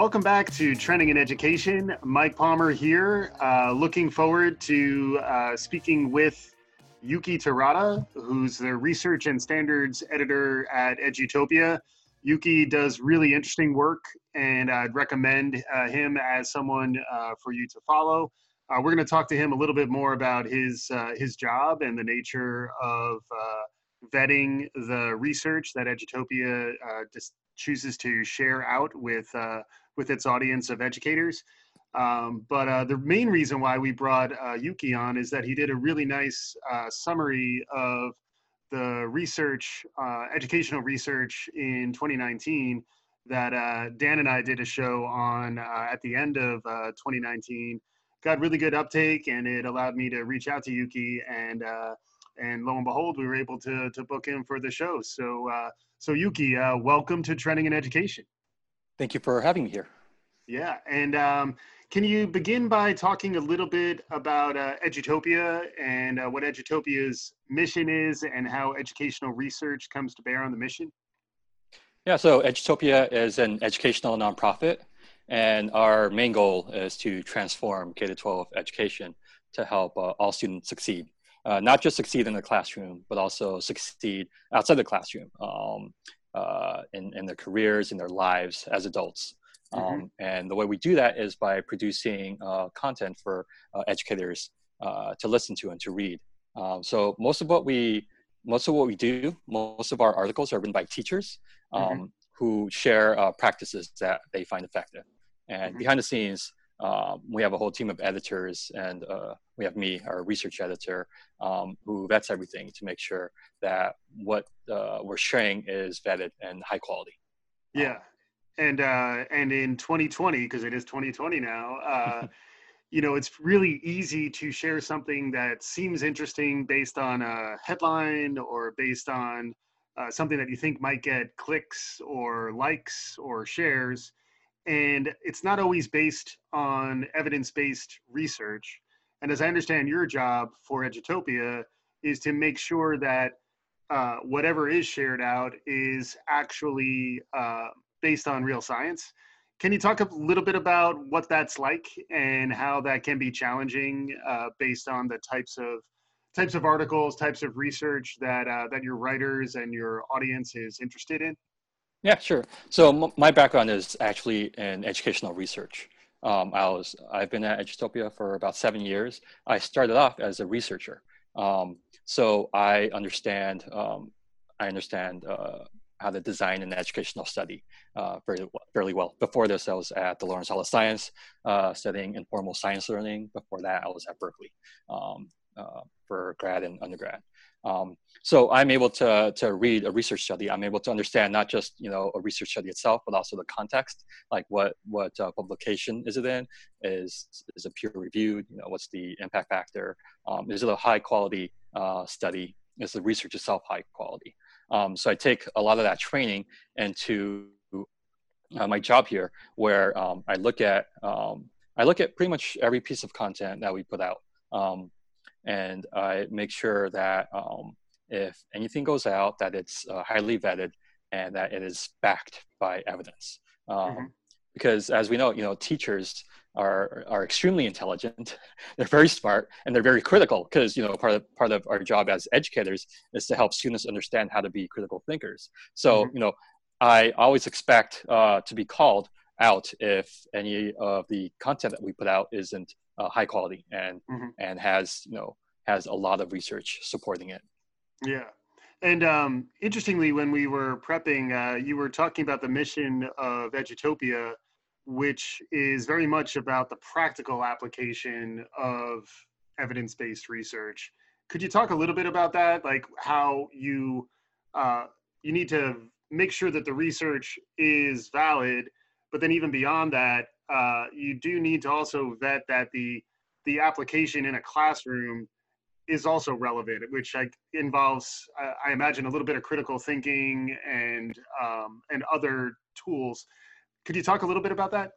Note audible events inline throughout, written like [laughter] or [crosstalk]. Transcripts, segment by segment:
Welcome back to Trending in Education. Mike Palmer here. Uh, looking forward to uh, speaking with Yuki Terada, who's the research and standards editor at Edutopia. Yuki does really interesting work, and I'd recommend uh, him as someone uh, for you to follow. Uh, we're going to talk to him a little bit more about his uh, his job and the nature of vetting the research that Edutopia just chooses to share out with with its audience of educators. Um, but uh, the main reason why we brought uh, Yuki on is that he did a really nice uh, summary of the research, uh, educational research in 2019 that uh, Dan and I did a show on uh, at the end of 2019. Got really good uptake, and it allowed me to reach out to Yuki, and and lo and behold, we were able to to book him for the show. So so Yuki, welcome to Trending in Education. Thank you for having me here. Yeah, and um, can you begin by talking a little bit about uh, Edutopia and uh, what Edutopia's mission is and how educational research comes to bear on the mission? Yeah, so Edutopia is an educational nonprofit, and our main goal is to transform K 12 education to help uh, all students succeed. Uh, not just succeed in the classroom, but also succeed outside the classroom. Um, uh, in, in their careers, in their lives as adults. Mm-hmm. Um, and the way we do that is by producing uh, content for uh, educators uh, to listen to and to read. Um, so most of what we most of what we do, most of our articles are written by teachers um, mm-hmm. who share uh, practices that they find effective. And mm-hmm. behind the scenes, um, we have a whole team of editors, and uh, we have me, our research editor, um, who vets everything to make sure that what uh, we're sharing is vetted and high quality. Yeah, and uh, and in 2020, because it is 2020 now, uh, [laughs] you know, it's really easy to share something that seems interesting based on a headline or based on uh, something that you think might get clicks or likes or shares and it's not always based on evidence-based research. And as I understand your job for Edutopia is to make sure that uh, whatever is shared out is actually uh, based on real science. Can you talk a little bit about what that's like and how that can be challenging uh, based on the types of types of articles, types of research that uh, that your writers and your audience is interested in? Yeah, sure. So my background is actually in educational research. Um, I was I've been at Edutopia for about seven years. I started off as a researcher, um, so I understand um, I understand uh, how to design an educational study uh, very fairly well. Before this, I was at the Lawrence Hall of Science uh, studying informal science learning. Before that, I was at Berkeley um, uh, for grad and undergrad. Um, so I'm able to, to read a research study. I'm able to understand not just you know a research study itself, but also the context, like what what uh, publication is it in? Is is it peer reviewed? You know, what's the impact factor? Um, is it a high quality uh, study? Is the research itself high quality? Um, so I take a lot of that training into uh, my job here, where um, I look at um, I look at pretty much every piece of content that we put out. Um, and I make sure that um, if anything goes out, that it's uh, highly vetted and that it is backed by evidence. Um, mm-hmm. Because as we know, you know, teachers are are extremely intelligent. [laughs] they're very smart and they're very critical because you know part of part of our job as educators is to help students understand how to be critical thinkers. So mm-hmm. you know, I always expect uh, to be called out if any of the content that we put out isn't uh, high quality and mm-hmm. and has you know has a lot of research supporting it. Yeah. And um, interestingly, when we were prepping, uh, you were talking about the mission of Edutopia, which is very much about the practical application of evidence-based research. Could you talk a little bit about that, like how you uh, you need to make sure that the research is valid, but then even beyond that, uh, you do need to also vet that the the application in a classroom is also relevant, which like involves, uh, I imagine, a little bit of critical thinking and um, and other tools. Could you talk a little bit about that?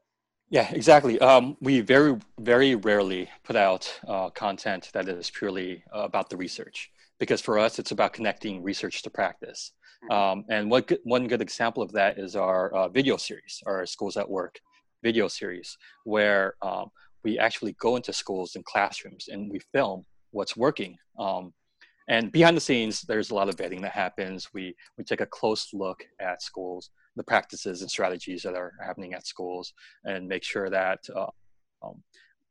Yeah, exactly. Um, we very very rarely put out uh, content that is purely uh, about the research because for us it's about connecting research to practice. Mm-hmm. Um, and what one good example of that is our uh, video series, our Schools at Work video series where um, we actually go into schools and classrooms and we film what's working. Um, and behind the scenes, there's a lot of vetting that happens. We we take a close look at schools, the practices and strategies that are happening at schools, and make sure that uh, um,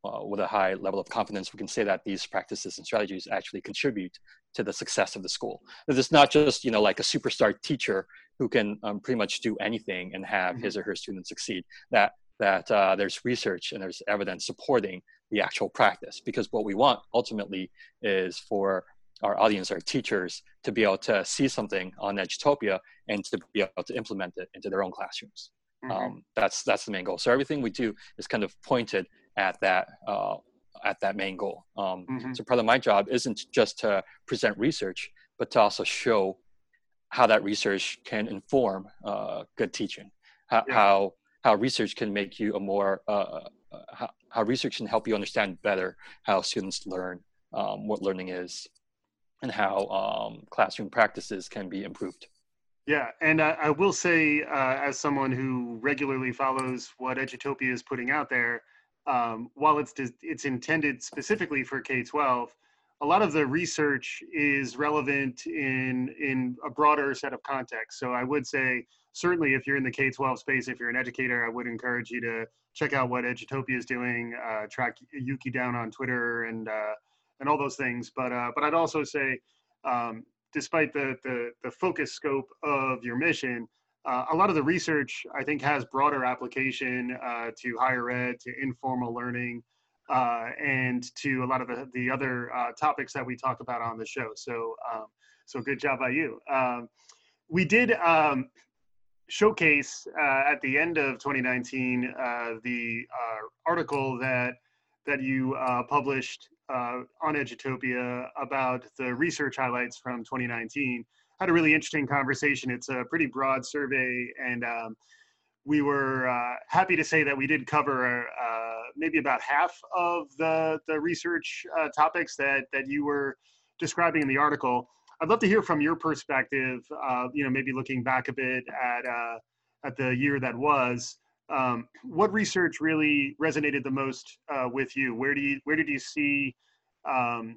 uh, with a high level of confidence, we can say that these practices and strategies actually contribute to the success of the school. That it's not just you know like a superstar teacher who can um, pretty much do anything and have mm-hmm. his or her students succeed. That that uh, there's research and there's evidence supporting the actual practice. Because what we want ultimately is for our audience, our teachers, to be able to see something on Edutopia and to be able to implement it into their own classrooms. Mm-hmm. Um, that's that's the main goal. So everything we do is kind of pointed at that uh, at that main goal. Um, mm-hmm. So part of my job isn't just to present research, but to also show how that research can inform uh, good teaching. How, yeah. how, how research can make you a more uh, uh, how, how research can help you understand better how students learn, um, what learning is and how um, classroom practices can be improved. Yeah, and I, I will say, uh, as someone who regularly follows what Edutopia is putting out there, um, while it's it's intended specifically for K-12, a lot of the research is relevant in in a broader set of contexts. So I would say, certainly, if you're in the K-12 space, if you're an educator, I would encourage you to check out what Edutopia is doing. Uh, track Yuki down on Twitter and uh, and all those things. But uh, but I'd also say, um, despite the, the the focus scope of your mission, uh, a lot of the research I think has broader application uh, to higher ed, to informal learning, uh, and to a lot of the the other topics that we talk about on the show. So um, so good job by you. Um, we did. Showcase uh, at the end of 2019 the article that that you published uh, on Edutopia about the research highlights from 2019. Had a really interesting conversation. It's a pretty broad survey, and um, we were uh, happy to say that we did cover uh, maybe about half of the the research uh, topics that that you were describing in the article. I'd love to hear from your perspective. Uh, you know, maybe looking back a bit at uh, at the year that was. Um, what research really resonated the most uh, with you? Where do you where did you see um,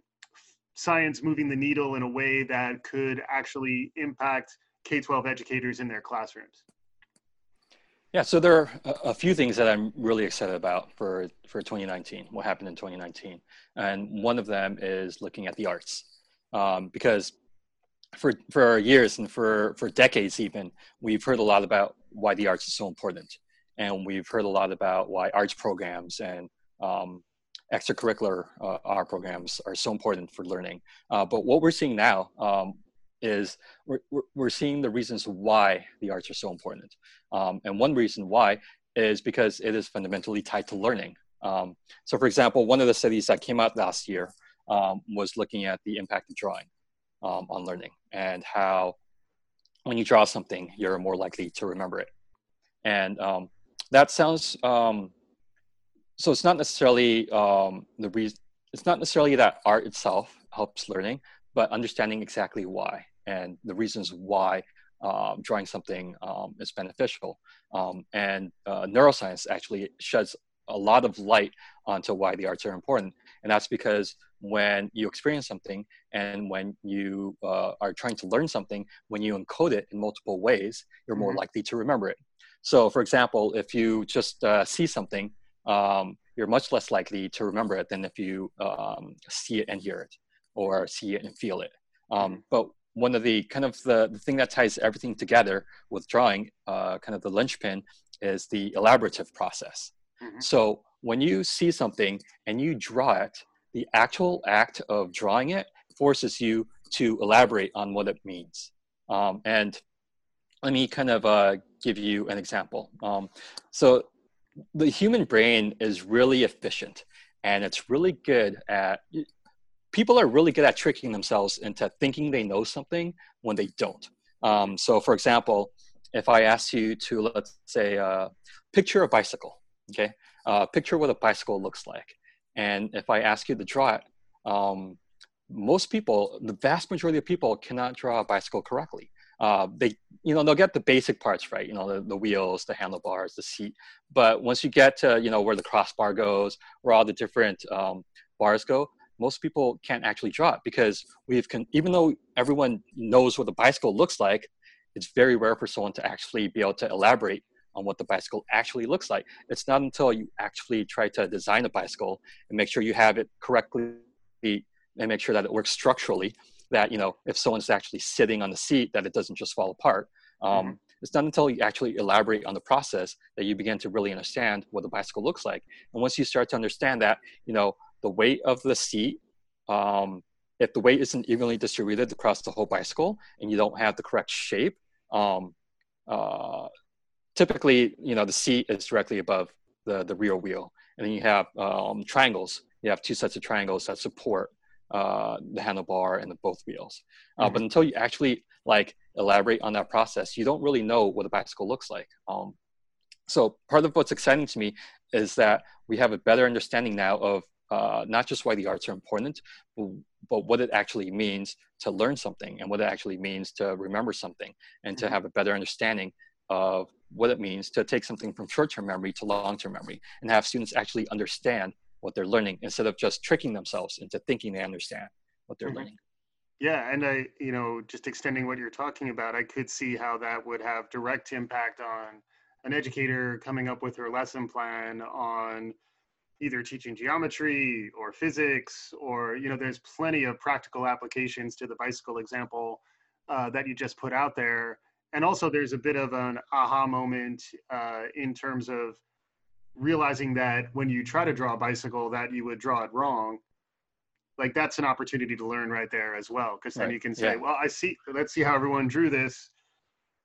science moving the needle in a way that could actually impact K-12 educators in their classrooms? Yeah, so there are a few things that I'm really excited about for, for 2019, what happened in 2019. And one of them is looking at the arts. Um, because for, for years and for, for decades even, we've heard a lot about why the arts is so important and we've heard a lot about why arts programs and um, extracurricular uh, art programs are so important for learning. Uh, but what we're seeing now um, is we're, we're seeing the reasons why the arts are so important. Um, and one reason why is because it is fundamentally tied to learning. Um, so for example, one of the studies that came out last year um, was looking at the impact of drawing um, on learning and how when you draw something, you're more likely to remember it. And um, that sounds um, so it's not necessarily um, the reason it's not necessarily that art itself helps learning but understanding exactly why and the reasons why um, drawing something um, is beneficial um, and uh, neuroscience actually sheds a lot of light onto why the arts are important and that's because when you experience something and when you uh, are trying to learn something when you encode it in multiple ways you're more mm-hmm. likely to remember it so, for example, if you just uh, see something, um, you're much less likely to remember it than if you um, see it and hear it, or see it and feel it. Um, but one of the kind of the, the thing that ties everything together with drawing, uh, kind of the linchpin, is the elaborative process. Mm-hmm. So when you see something and you draw it, the actual act of drawing it forces you to elaborate on what it means. Um, and let me kind of uh, give you an example. Um, so the human brain is really efficient and it's really good at people are really good at tricking themselves into thinking they know something when they don't um, so for example if i ask you to let's say uh, picture a bicycle okay uh, picture what a bicycle looks like and if i ask you to draw it um, most people the vast majority of people cannot draw a bicycle correctly. Uh, they you know they'll get the basic parts right? You know the, the wheels the handlebars the seat. But once you get to you know where the crossbar goes where all the different um, bars go most people can't actually draw it because we've con- even though everyone knows what the bicycle looks like it's very rare for someone to actually be able to elaborate on what the bicycle actually looks like. It's not until you actually try to design a bicycle and make sure you have it correctly and make sure that it works structurally that you know if someone's actually sitting on the seat that it doesn't just fall apart. Um, mm-hmm. it's not until you actually elaborate on the process that you begin to really understand what the bicycle looks like. And once you start to understand that you know the weight of the seat um, if the weight isn't evenly distributed across the whole bicycle and you don't have the correct shape um, uh, typically you know the seat is directly above the, the rear wheel and then you have um, triangles you have two sets of triangles that support uh, the handlebar and the both wheels. Uh, mm-hmm. But until you actually like elaborate on that process, you don't really know what a bicycle looks like. Um, so part of what's exciting to me is that we have a better understanding now of uh, not just why the arts are important, but, but, what it actually means to learn something and what it actually means to remember something and to mm-hmm. have a better understanding of what it means to take something from short-term memory to long-term memory and have students actually understand what they're learning instead of just tricking themselves into thinking they understand what they're mm-hmm. learning. Yeah, and I, you know, just extending what you're talking about, I could see how that would have direct impact on an educator coming up with her lesson plan on either teaching geometry or physics, or you know, there's plenty of practical applications to the bicycle example uh, that you just put out there. And also, there's a bit of an aha moment uh, in terms of realizing that when you try to draw a bicycle that you would draw it wrong like that's an opportunity to learn right there as well because then right. you can say yeah. well i see let's see how everyone drew this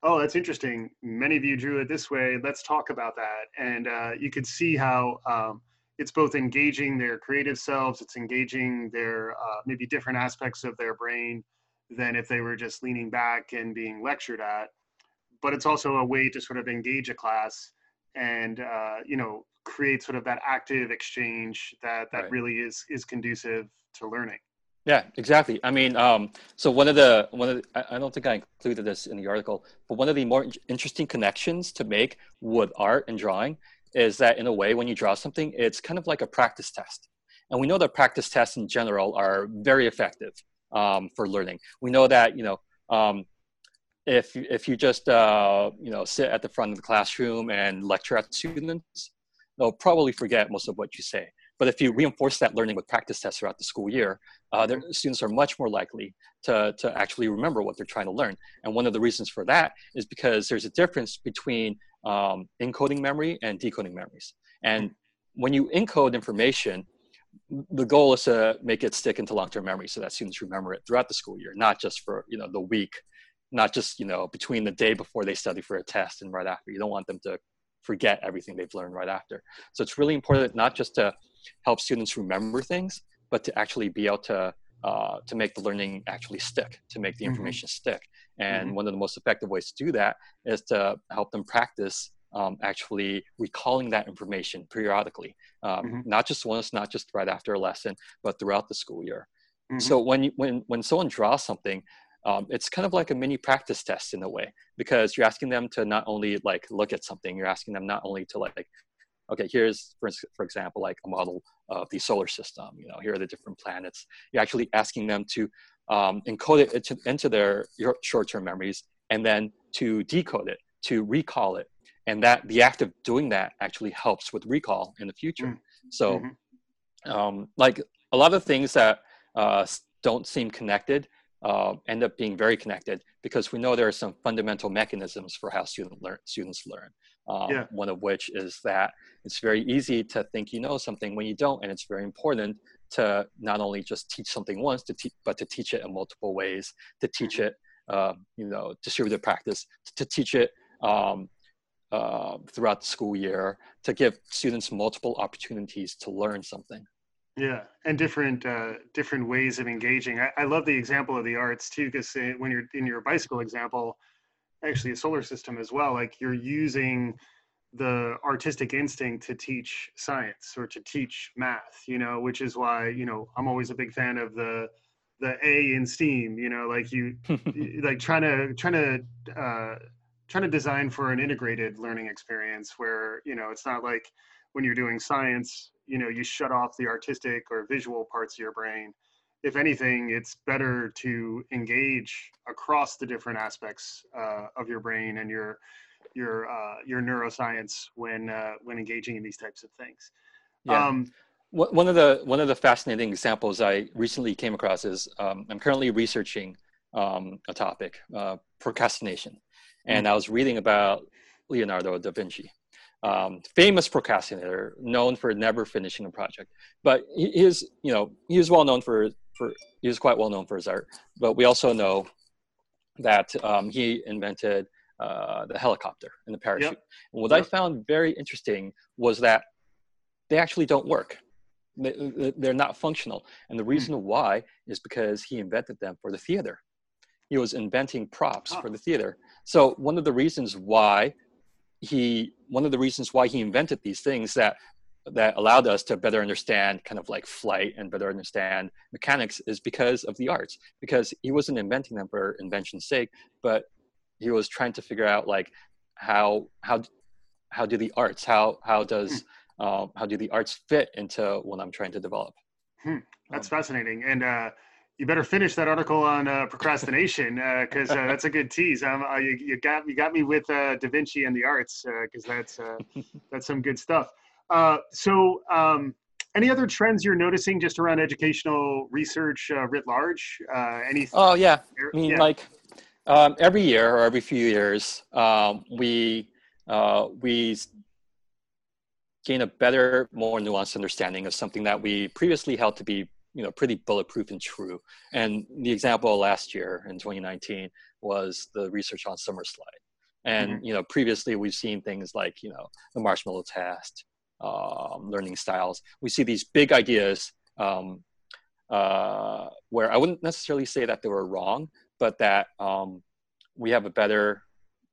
oh that's interesting many of you drew it this way let's talk about that and uh, you could see how um, it's both engaging their creative selves it's engaging their uh, maybe different aspects of their brain than if they were just leaning back and being lectured at. But it's also a way to sort of engage a class and uh, you know create sort of that active exchange that that right. really is is conducive to learning. Yeah exactly. I mean um, so one of the one of the, i don't think i included this in the article but one of the more interesting connections to make with art and drawing is that in a way when you draw something it's kind of like a practice test. And we know that practice tests in general are very effective um, for learning we know that you know um, if if you just uh, you know sit at the front of the classroom and lecture at students, they'll probably forget most of what you say. But if you reinforce that learning with practice tests throughout the school year, uh, their students are much more likely to, to actually remember what they're trying to learn. And one of the reasons for that is because there's a difference between um, encoding memory and decoding memories. And when you encode information, the goal is to make it stick into long-term memory so that students remember it throughout the school year, not just for you know the week not just you know between the day before they study for a test and right after you don't want them to forget everything they've learned right after so it's really important not just to help students remember things but to actually be able to uh, to make the learning actually stick to make the mm-hmm. information mm-hmm. stick and mm-hmm. one of the most effective ways to do that is to help them practice um, actually recalling that information periodically um, mm-hmm. not just once not just right after a lesson but throughout the school year mm-hmm. so when when when someone draws something um, it's kind of like a mini practice test in a way because you're asking them to not only like look at something you're asking them not only to like okay here's for, for example like a model of the solar system you know here are the different planets you're actually asking them to um, encode it into, into their short-term memories and then to decode it to recall it and that the act of doing that actually helps with recall in the future mm-hmm. so um, like a lot of things that uh, don't seem connected uh, end up being very connected because we know there are some fundamental mechanisms for how student learn, students learn. Um, yeah. One of which is that it's very easy to think you know something when you don't, and it's very important to not only just teach something once, to te- but to teach it in multiple ways, to teach mm-hmm. it, uh, you know, distributed practice, to teach it um, uh, throughout the school year, to give students multiple opportunities to learn something. Yeah, and different uh, different ways of engaging. I, I love the example of the arts too, because when you're in your bicycle example, actually a solar system as well, like you're using the artistic instinct to teach science or to teach math, you know, which is why you know I'm always a big fan of the the A in STEAM. You know, like you, [laughs] like trying to trying to uh, trying to design for an integrated learning experience where you know it's not like when you're doing science, you know, you shut off the artistic or visual parts of your brain. If anything, it's better to engage across the different aspects uh, of your brain and your your uh, your neuroscience when uh, when engaging in these types of things. Yeah. Um, one of the one of the fascinating examples I recently came across is um, I'm currently researching um, a topic, uh, procrastination, and mm-hmm. I was reading about Leonardo da Vinci, um, famous procrastinator, known for never finishing a project. But he, he is, you know, he is well known for for he is quite well known for his art. But we also know that um, he invented uh, the helicopter and the parachute. Yep. And what yep. I found very interesting was that they actually don't work. They're not functional. And the hmm. reason mm. why is because he invented them for the theater. He was inventing props oh. for the theater. So one of the reasons why he, one of the reasons why he invented these things that that allowed us to better understand kind of like flight and better understand mechanics is because of the arts because he wasn't inventing them for invention's sake but he was trying to figure out like how how how do the arts how how does hmm. uh, how do the arts fit into what I'm trying to develop. Hmm. That's um, fascinating, and uh, you better finish that article on uh, procrastination because uh, uh, that's a good tease. Um, uh, you, you, got you got me with Da Vinci and the arts because that's that's some good stuff. so. Um, any other trends you're noticing just around educational research writ large? any? Oh yeah, I mean yeah. like um, every year or every few years, um, we uh, we gain a better, more nuanced understanding of something that we previously held to be, you know, pretty bulletproof and true. And the example last year in 2019 was the research on summer slide. And mm-hmm. you know, previously we've seen things like you know the marshmallow test, um, learning styles. We see these big ideas um, uh, where I wouldn't necessarily say that they were wrong, but that um, we have a better,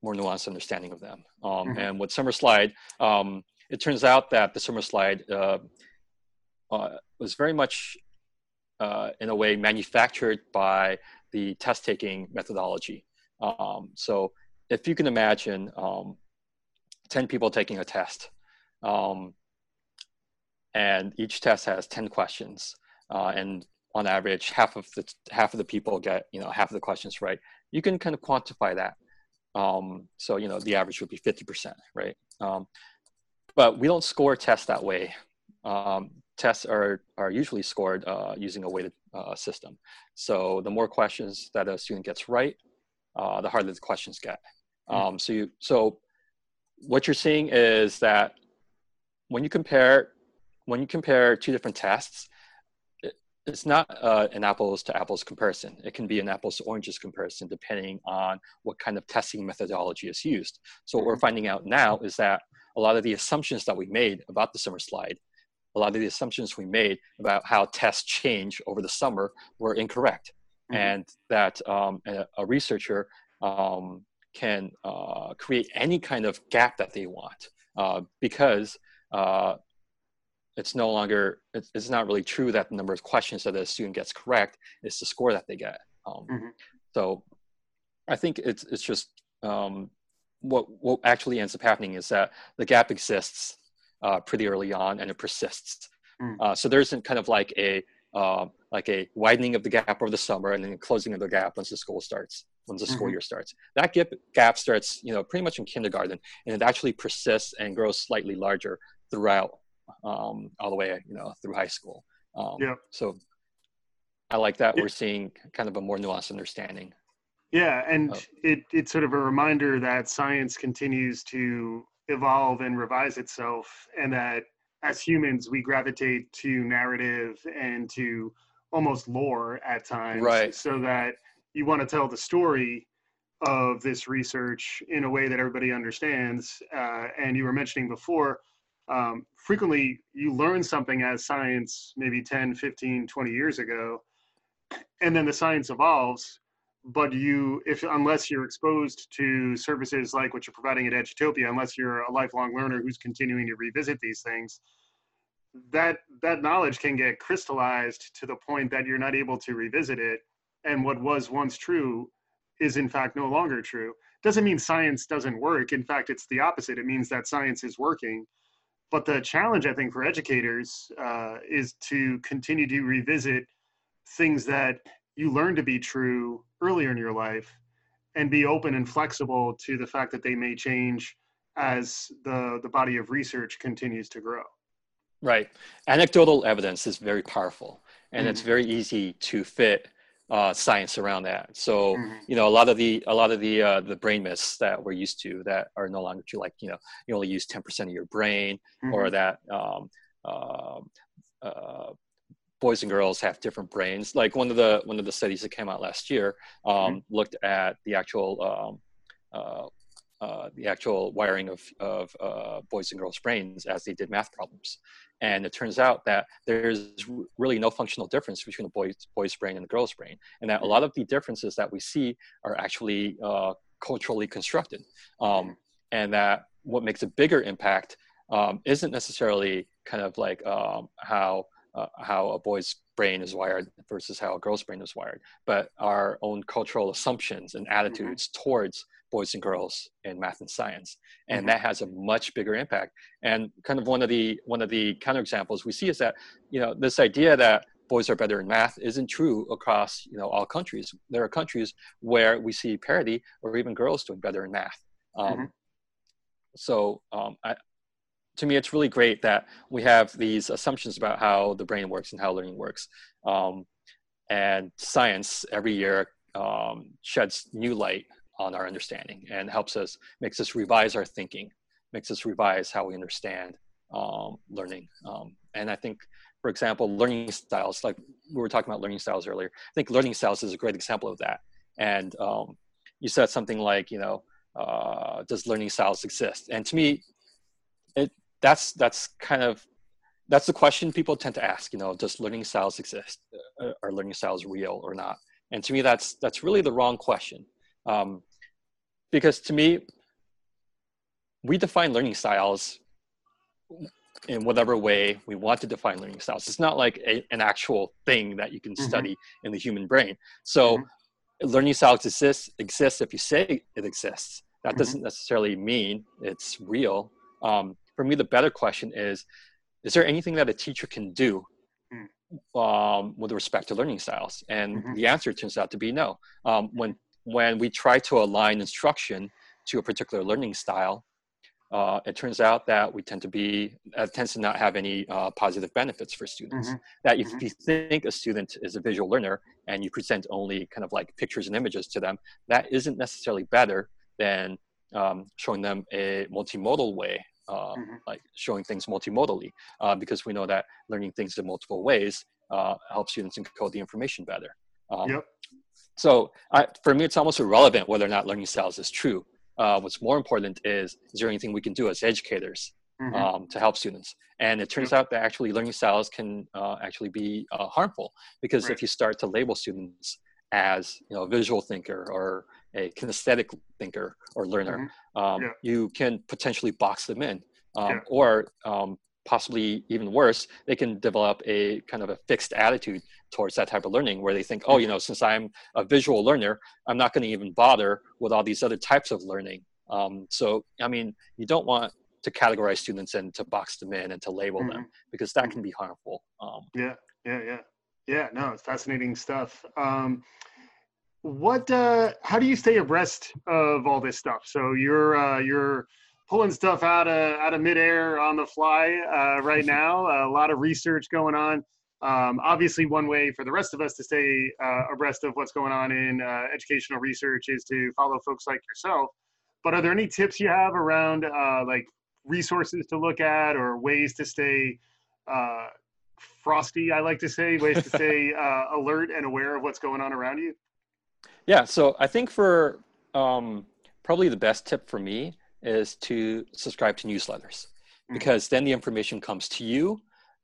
more nuanced understanding of them. Um, mm-hmm. And with Summer Slide, um, it turns out that the Summer Slide uh, uh, was very much, uh, in a way, manufactured by the test taking methodology. Um, so if you can imagine um, 10 people taking a test, um, and each test has 10 questions, uh, and on average, half of the half of the people get you know half of the questions right. You can kind of quantify that. Um, so you know the average would be fifty percent, right? Um, but we don't score tests that way. Um, tests are are usually scored uh, using a weighted uh, system. So the more questions that a student gets right, uh, the harder the questions get. Mm. so you so what you're seeing is that when you compare when you compare two different tests, it's not uh, an apples to apples comparison. It can be an apples to oranges comparison depending on what kind of testing methodology is used. So what we're mm-hmm. finding out now is that a lot of the assumptions that we made about the summer slide, a lot of the assumptions we made about how tests change over the summer were incorrect. Mm-hmm. And that um, a, a, researcher um, can uh, create any kind of gap that they want uh, because uh, it's no longer it's, it's not really true that the number of questions that a student gets correct is the score that they get um, mm-hmm. so i think it's it's just um, what what actually ends up happening is that the gap exists uh, pretty early on and it persists mm. uh, so there isn't kind of like a uh, like a widening of the gap over the summer and then closing of the gap once the school starts once the mm-hmm. school year starts that gap, gap starts you know pretty much in kindergarten and it actually persists and grows slightly larger throughout um, all the way, you know, through high school. Um, yeah. So I like that. Yeah. We're seeing kind of a more nuanced understanding. Yeah, and it, it's sort of a reminder that science continues to evolve and revise itself, and that as humans we gravitate to narrative and to almost lore at times, right? So that you want to tell the story of this research in a way that everybody understands. Uh, and you were mentioning before um, frequently you learn something as science maybe 10 15 20 years ago and then the science evolves but you if unless you're exposed to services like what you're providing at edutopia unless you're a lifelong learner who's continuing to revisit these things that that knowledge can get crystallized to the point that you're not able to revisit it. And what was once true is in fact no longer true. Doesn't mean science doesn't work. In fact it's the opposite. It means that science is working. But the challenge i think for educators uh, is to continue to revisit things that you learn to be true earlier in your life and be open and flexible to the fact that they may change as the the body of research continues to grow Right. Anecdotal evidence is very powerful, and mm-hmm. it's very easy to fit uh, science around that. So mm-hmm. you know a lot of the a lot of the uh, the brain myths that we're used to that are no longer true, like you know you only use ten percent of your brain, mm-hmm. or that um, uh, uh, boys and girls have different brains. Like one of the one of the studies that came out last year um, mm-hmm. looked at the actual um, uh, uh, the actual wiring of, of uh, boys and girls' brains as they did math problems. And it turns out that there's really no functional difference between the boy's, boy's brain and the girl's brain. And that a lot of the differences that we see are actually uh, culturally constructed. Um, and that what makes a bigger impact um, isn't necessarily kind of like um, how, uh, how a boy's brain is wired versus how a girl's brain is wired, but our own cultural assumptions and attitudes mm-hmm. towards boys and girls in math and science and mm-hmm. that has a much bigger impact and kind of one of the one of the counterexamples we see is that you know this idea that boys are better in math isn't true across you know all countries there are countries where we see parity or even girls doing better in math um, mm-hmm. so um, I, to me it's really great that we have these assumptions about how the brain works and how learning works. Um, and science every year um, sheds new light on our understanding and helps us makes us revise our thinking makes us revise how we understand um, learning. Um, and i think for example learning styles like we were talking about learning styles earlier i think learning styles is a great example of that. And um, you said something like you know uh, does learning styles exist? And to me that's that's kind of that's the question people tend to ask you know does learning styles exist uh, are learning styles real or not and to me that's that's really the wrong question um, because to me, we define learning styles in whatever way we want to define learning styles. It's not like a, an actual thing that you can mm-hmm. study in the human brain. So mm-hmm. learning styles exists exists if you say it exists. That mm-hmm. doesn't necessarily mean it's real. Um, for me, the better question is: Is there anything that a teacher can do mm. um, with respect to learning styles? And mm-hmm. the answer turns out to be no. Um, when when we try to align instruction to a particular learning style, uh, it turns out that we tend to be uh, tends to not have any uh, positive benefits for students. Mm-hmm. That if mm-hmm. you think a student is a visual learner and you present only kind of like pictures and images to them, that isn't necessarily better than um, showing them a multimodal way, uh, mm-hmm. like showing things multimodally, uh, because we know that learning things in multiple ways uh, helps students encode the information better. Um, yep. So for me, it's almost irrelevant whether or not learning styles is true. Uh, what's more important is is there anything we can do as educators mm-hmm. um, to help students? And it turns out that actually learning styles can uh, actually be uh, harmful because right. if you start to label students as you know a visual thinker or a kinesthetic thinker or learner, mm-hmm. um, yeah. you can potentially box them in. Um, yeah. Or um, possibly even worse, they can develop a kind of a fixed attitude towards that type of learning where they think, oh, you know, since I'm a visual learner, I'm not going to even bother with all these other types of learning. Um, so, I mean, you don't want to categorize students and to box them in and to label mm-hmm. them because that can be harmful. Um, yeah, yeah, yeah, yeah. No, it's fascinating stuff. Um, what? Uh, how do you stay abreast of all this stuff? So you're uh, you're pulling stuff out of out of midair on the fly uh, right now. A lot of research going on. Um, obviously, one way for the rest of us to stay uh, abreast of what's going on in uh, educational research is to follow folks like yourself. But are there any tips you have around uh, like resources to look at or ways to stay uh, frosty? I like to say ways to stay [laughs] uh, alert and aware of what's going on around you. Yeah, so I think for um, probably the best tip for me is to subscribe to newsletters mm-hmm. because then the information comes to you.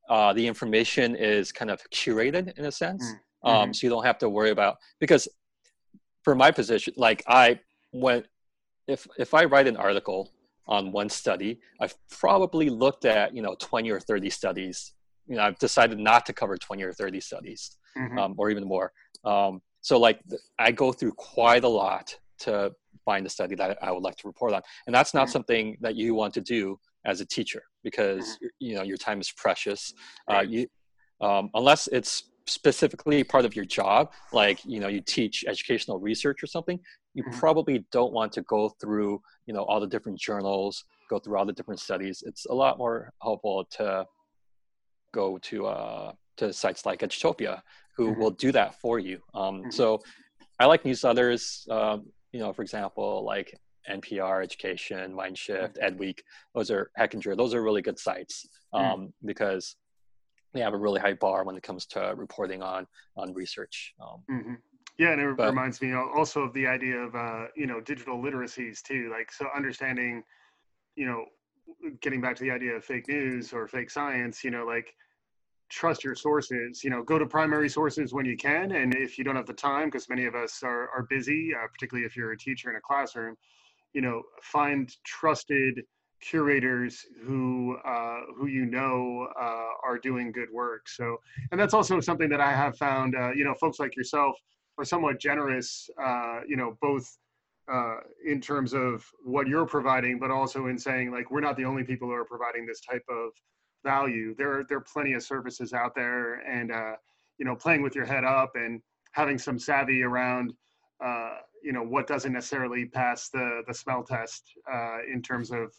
Uh, the information is kind of curated in a sense. Mm-hmm. Um, so you don't have to worry about because for my position, like I when if if I write an article on one study, I've probably looked at you know 20 or 30 studies you know I've decided not to cover 20 or 30 studies mm-hmm. um, or even more. Um, so like I go through quite a lot to find a study that I would like to report on, and that's not mm-hmm. something that you want to do as a teacher because mm-hmm. you know your time is precious. Uh, you um, unless it's specifically part of your job, like you know you teach educational research or something, you mm-hmm. probably don't want to go through you know all the different journals, go through all the different studies. It's a lot more helpful to go to uh, to sites like Edutopia, who mm-hmm. will do that for you. Um, mm-hmm. So I like newsletters. Um, you know, for example, like NPR Education, Mindshift, mm-hmm. EdWeek. Those are Hechinger. Those are really good sites mm. um, because they have a really high bar when it comes to reporting on on research. Um, mm-hmm. Yeah, and it but, reminds me also of the idea of uh, you know digital literacies too. Like so, understanding, you know, getting back to the idea of fake news or fake science. You know, like trust your sources. You know, go to primary sources when you can, and if you don't have the time, because many of us are are busy, uh, particularly if you're a teacher in a classroom, you know, find trusted curators who uh, who you know uh, are doing good work. So, and that's also something that I have found. Uh, you know, folks like yourself are somewhat generous. Uh, you know, both uh, in terms of what you're providing, but also in saying like we're not the only people who are providing this type of value. There are there are plenty of services out there, and uh, you know, playing with your head up and having some savvy around you know what doesn't necessarily pass the the smell test uh, in terms of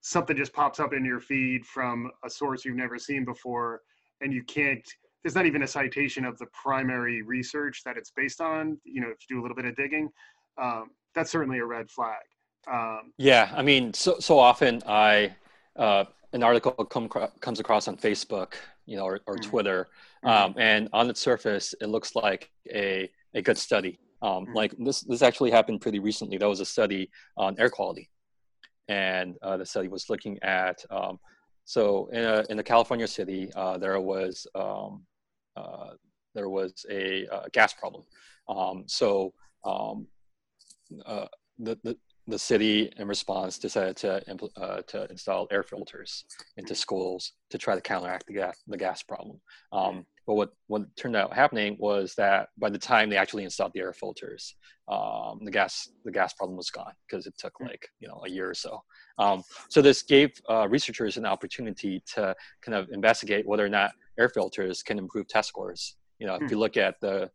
something just pops up in your feed from a source you've never seen before and you can't there's not even a citation of the primary research that it's based on you know if you do a little bit of digging um, that's certainly a red flag um, yeah i mean so so often i uh, an article come, comes across on facebook you know or, or mm-hmm. twitter mm-hmm. um, and on its surface it looks like a, a good study um, mm-hmm. like this this actually happened pretty recently there was a study on air quality and uh, the study was looking at um, so in a in a California city uh, there was um, uh, there was a, uh, gas problem. Um, so um, uh, the, the the city in response decided to uh, to install air filters into schools to try to counteract the gas the gas problem. Um, but what, what turned out happening was that by the time they actually installed the air filters, um, the gas the gas problem was gone because it took hmm. like you know a year or so. Um, so this gave uh, researchers an opportunity to kind of investigate whether or not air filters can improve test scores. You know, if you hmm. look at the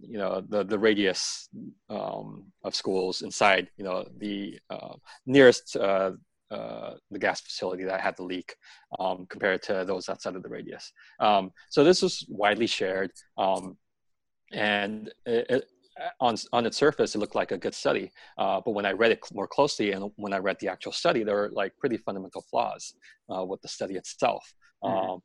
you know the the radius um, of schools inside you know the uh, nearest uh, uh, the gas facility that had the leak um, compared to those outside of the radius. Um, so this was widely shared, um, and it, it, on on its surface, it looked like a good study. Uh, but when I read it more closely, and when I read the actual study, there were like pretty fundamental flaws uh, with the study itself. Mm-hmm. Um,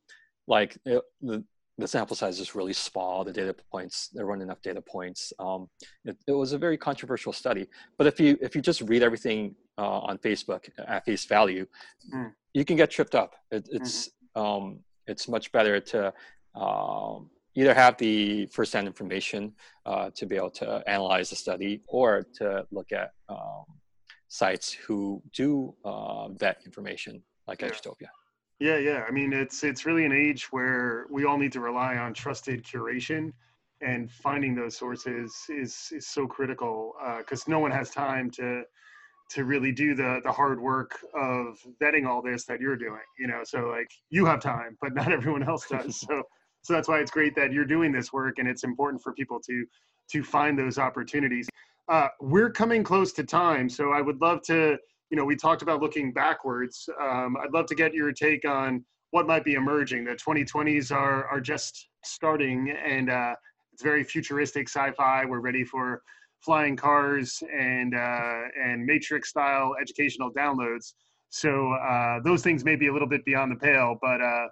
like it, the the sample size is really small. The data points, there weren't enough data points. Um, it, it, was a very controversial study. But if you if you just read everything uh, on Facebook at face value, mm. you can get tripped up. It, it's mm-hmm. um, it's much better to um, either have the first-hand information uh, to be able to analyze the study, or to look at um, sites who do uh, vet information like yeah. Edutopia. Yeah, yeah. I mean, it's it's really an age where we all need to rely on trusted curation, and finding those sources is is so critical because uh, no one has time to to really do the the hard work of vetting all this that you're doing. You know, so like you have time, but not [laughs] everyone else does. [laughs] So so that's why it's great that you're doing this work, and it's important for people to to find those opportunities. Uh, we're coming close to time, so I would love to you know, we talked about looking backwards. Um, I'd love to get your take on what might be emerging. The 2020s are are just starting, and uh, it's very futuristic sci-fi. We're ready for flying cars and uh, and Matrix style educational downloads. So uh, those things may be a little bit beyond the pale, but uh,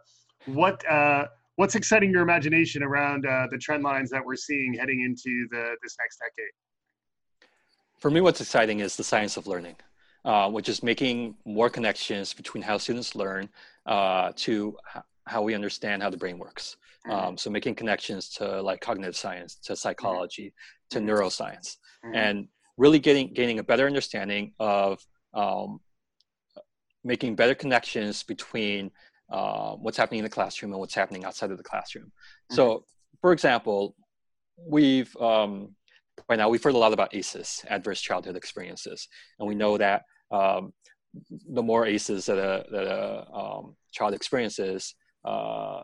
what uh, what's exciting your imagination around uh, the trend lines that we're seeing heading into the this next decade? For me, what's exciting is the science of learning uh, which is making more connections between how students learn uh, to h- how we understand how the brain works. Mm-hmm. Um, so making connections to like cognitive science, to psychology, mm-hmm. to neuroscience, mm-hmm. and really getting gaining a better understanding of um, making better connections between uh, what's happening in the classroom and what's happening outside of the classroom. Mm-hmm. So, for example, we've um, right now we've heard a lot about ACEs, adverse childhood experiences, and we know that um, the more ACEs that a, that a um, child experiences, uh,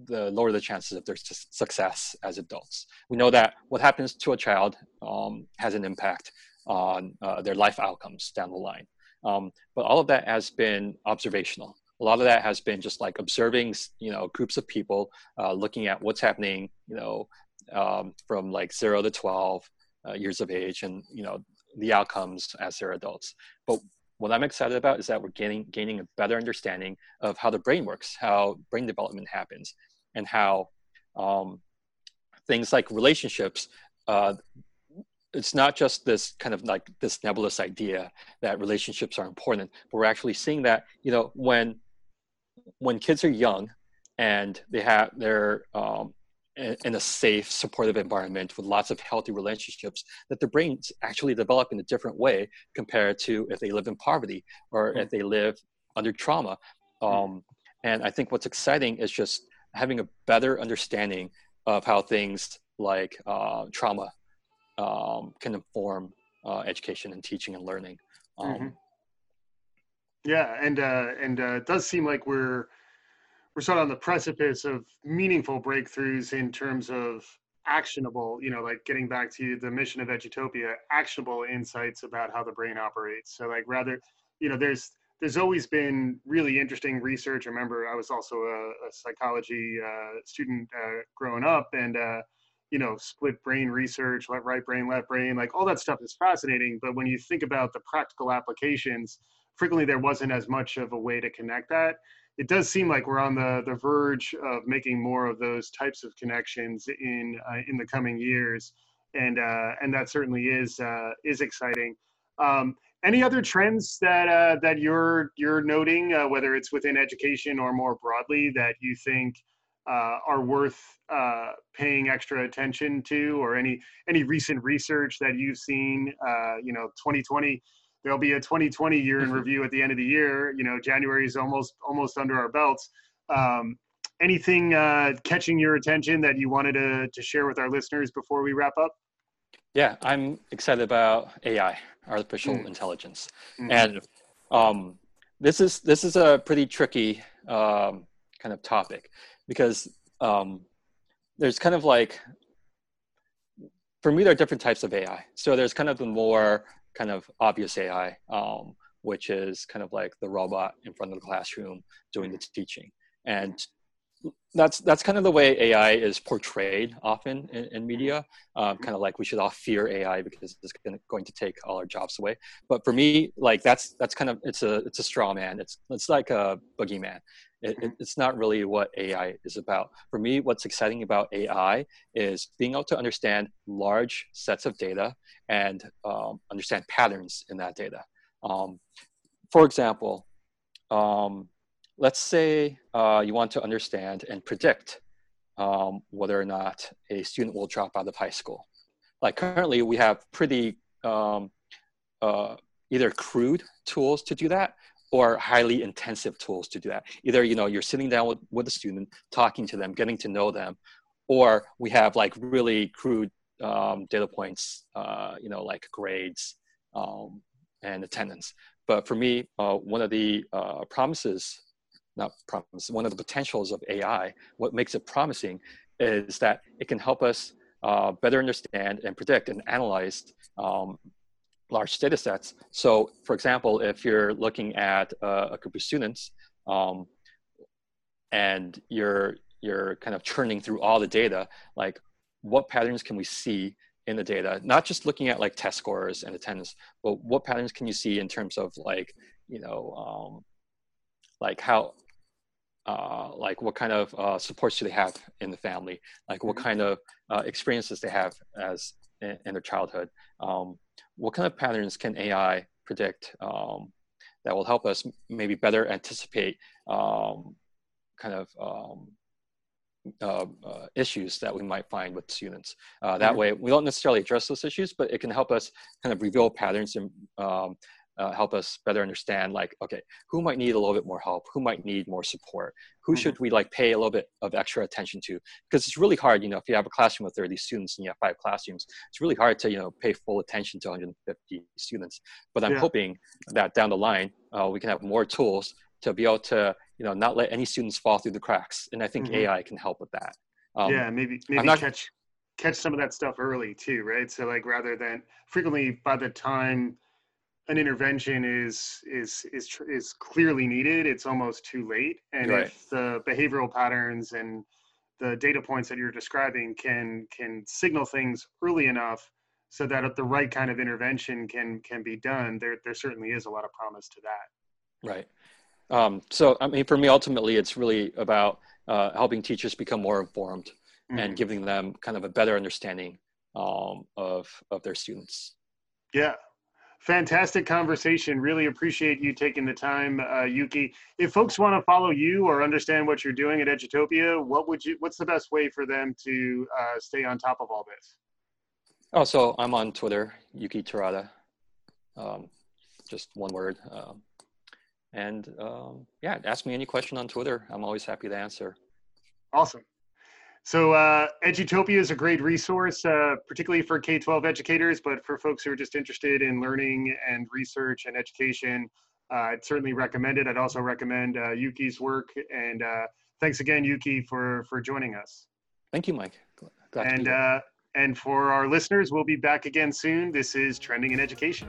the lower the chances of their success as adults. We know that what happens to a child um, has an impact on uh, their life outcomes down the line. Um, but all of that has been observational. A lot of that has been just like observing, you know, groups of people, uh, looking at what's happening, you know, um, from like zero to 12 uh, years of age and, you know, the outcomes as they're adults. But what I'm excited about is that we're gaining, gaining a better understanding of how the brain works, how brain development happens, and how um, things like relationships, uh, it's not just this kind of like this nebulous idea that relationships are important, but we're actually seeing that, you know, when when kids are young and they have they're um, in a safe, supportive environment with lots of healthy relationships, that their brains actually develop in a different way compared to if they live in poverty or mm-hmm. if they live under trauma. Hmm. Um, and I think what's exciting is just having a better understanding of how things like uh, trauma um, can inform uh, education and teaching and learning. Um, mm-hmm. Yeah, and uh, and uh, it does seem like we're we're sort of on the precipice of meaningful breakthroughs in terms of actionable, you know, like getting back to the mission of Edutopia, actionable insights about how the brain operates. So like rather, you know, there's there's always been really interesting research. I remember I was also a, a psychology uh, student uh, growing up, and uh, you know, split brain research, left right brain, left brain, like all that stuff is fascinating. But when you think about the practical applications, frequently there wasn't as much of a way to connect that it does seem like we're on the, the verge of making more of those types of connections in uh, in the coming years, and uh, and that certainly is uh, is exciting. Um, any other trends that uh, that you're you're noting, uh, whether it's within education or more broadly, that you think uh, are worth paying extra attention to, or any any recent research that you've seen? you know, 2020 there'll be a 2020 year in mm-hmm. review at the end of the year. You know, January is almost almost under our belts. Um, anything uh, catching your attention that you wanted to, to share with our listeners before we wrap up? Yeah, I'm excited about AI, artificial mm. intelligence, mm-hmm. and um, this is this is a pretty tricky um, kind of topic because um, there's kind of like for me there are different types of AI. So there's kind of the more kind of obvious AI, um, which is kind of like the robot in front of the classroom doing the teaching. And that's that's kind of the way AI is portrayed often in, in media. Um, kind of like we should all fear AI because it's going to take all our jobs away. But for me, like that's that's kind of it's a it's a straw man. It's it's like a boogeyman. It, it, it's not really what AI is about. For me, what's exciting about AI is being able to understand large sets of data and um, understand patterns in that data. Um, for example, um, let's say uh, you want to understand and predict um, whether or not a student will drop out of high school. Like currently, we have pretty um, uh, either crude tools to do that or highly intensive tools to do that. Either you know you're sitting down with, with a student, talking to them, getting to know them, or we have like really crude um, data points, uh, you know, like grades um, and attendance. But for me, uh, one of the uh, promises, not promise, one of the potentials of AI, what makes it promising is that it can help us uh, better understand and predict and analyze um, large data sets. So for example, if you're looking at uh, a group of students um, and you're, you're kind of churning through all the data, like what patterns can we see in the data? Not just looking at like test scores and attendance, but what patterns can you see in terms of like, you know, um, like how, uh, like what kind of uh, supports do they have in the family? Like what mm-hmm. kind of uh, experiences they have as in, in their childhood? Um, what kind of patterns can AI predict um, that will help us maybe better anticipate um, kind of um, uh, uh, issues that we might find with students. Uh, that way, we don't necessarily address those issues, but it can help us kind of reveal patterns and um, uh, help us better understand like okay who might need a little bit more help who might need more support who mm-hmm. should we like pay a little bit of extra attention to because it's really hard you know if you have a classroom with 30 students and you have five classrooms it's really hard to you know pay full attention to 150 students but i'm yeah. hoping that down the line uh, we can have more tools to be able to you know not let any students fall through the cracks and i think mm-hmm. ai can help with that um, yeah maybe maybe not, catch catch some of that stuff early too right so like rather than frequently by the time an intervention is is is is clearly needed. It's almost too late. And right. if the behavioral patterns and the data points that you're describing can can signal things early enough so that the right kind of intervention can can be done there there certainly is a lot of promise to that. Right. Um, so i mean for me ultimately it's really about uh, helping teachers become more informed mm-hmm. and giving them kind of a better understanding um, of of their students. Yeah fantastic conversation. Really appreciate you taking the time, uh, Yuki. If folks want to follow you or understand what you're doing at Edutopia, what would you? What's the best way for them to uh, stay on top of all this? Oh, so I'm on Twitter, Yuki Terada. Um, just one word. Um, and um, yeah, ask me any question on Twitter. I'm always happy to answer. Awesome. So uh, Edutopia is a great resource, uh, particularly for K-12 educators, but for folks who are just interested in learning and research and education, uh, I'd certainly recommend it. I'd also recommend uh, Yuki's work. And uh, thanks again, Yuki, for, for joining us. Thank you, Mike. Glad and, uh, and for our listeners, we'll be back again soon. This is Trending in Education.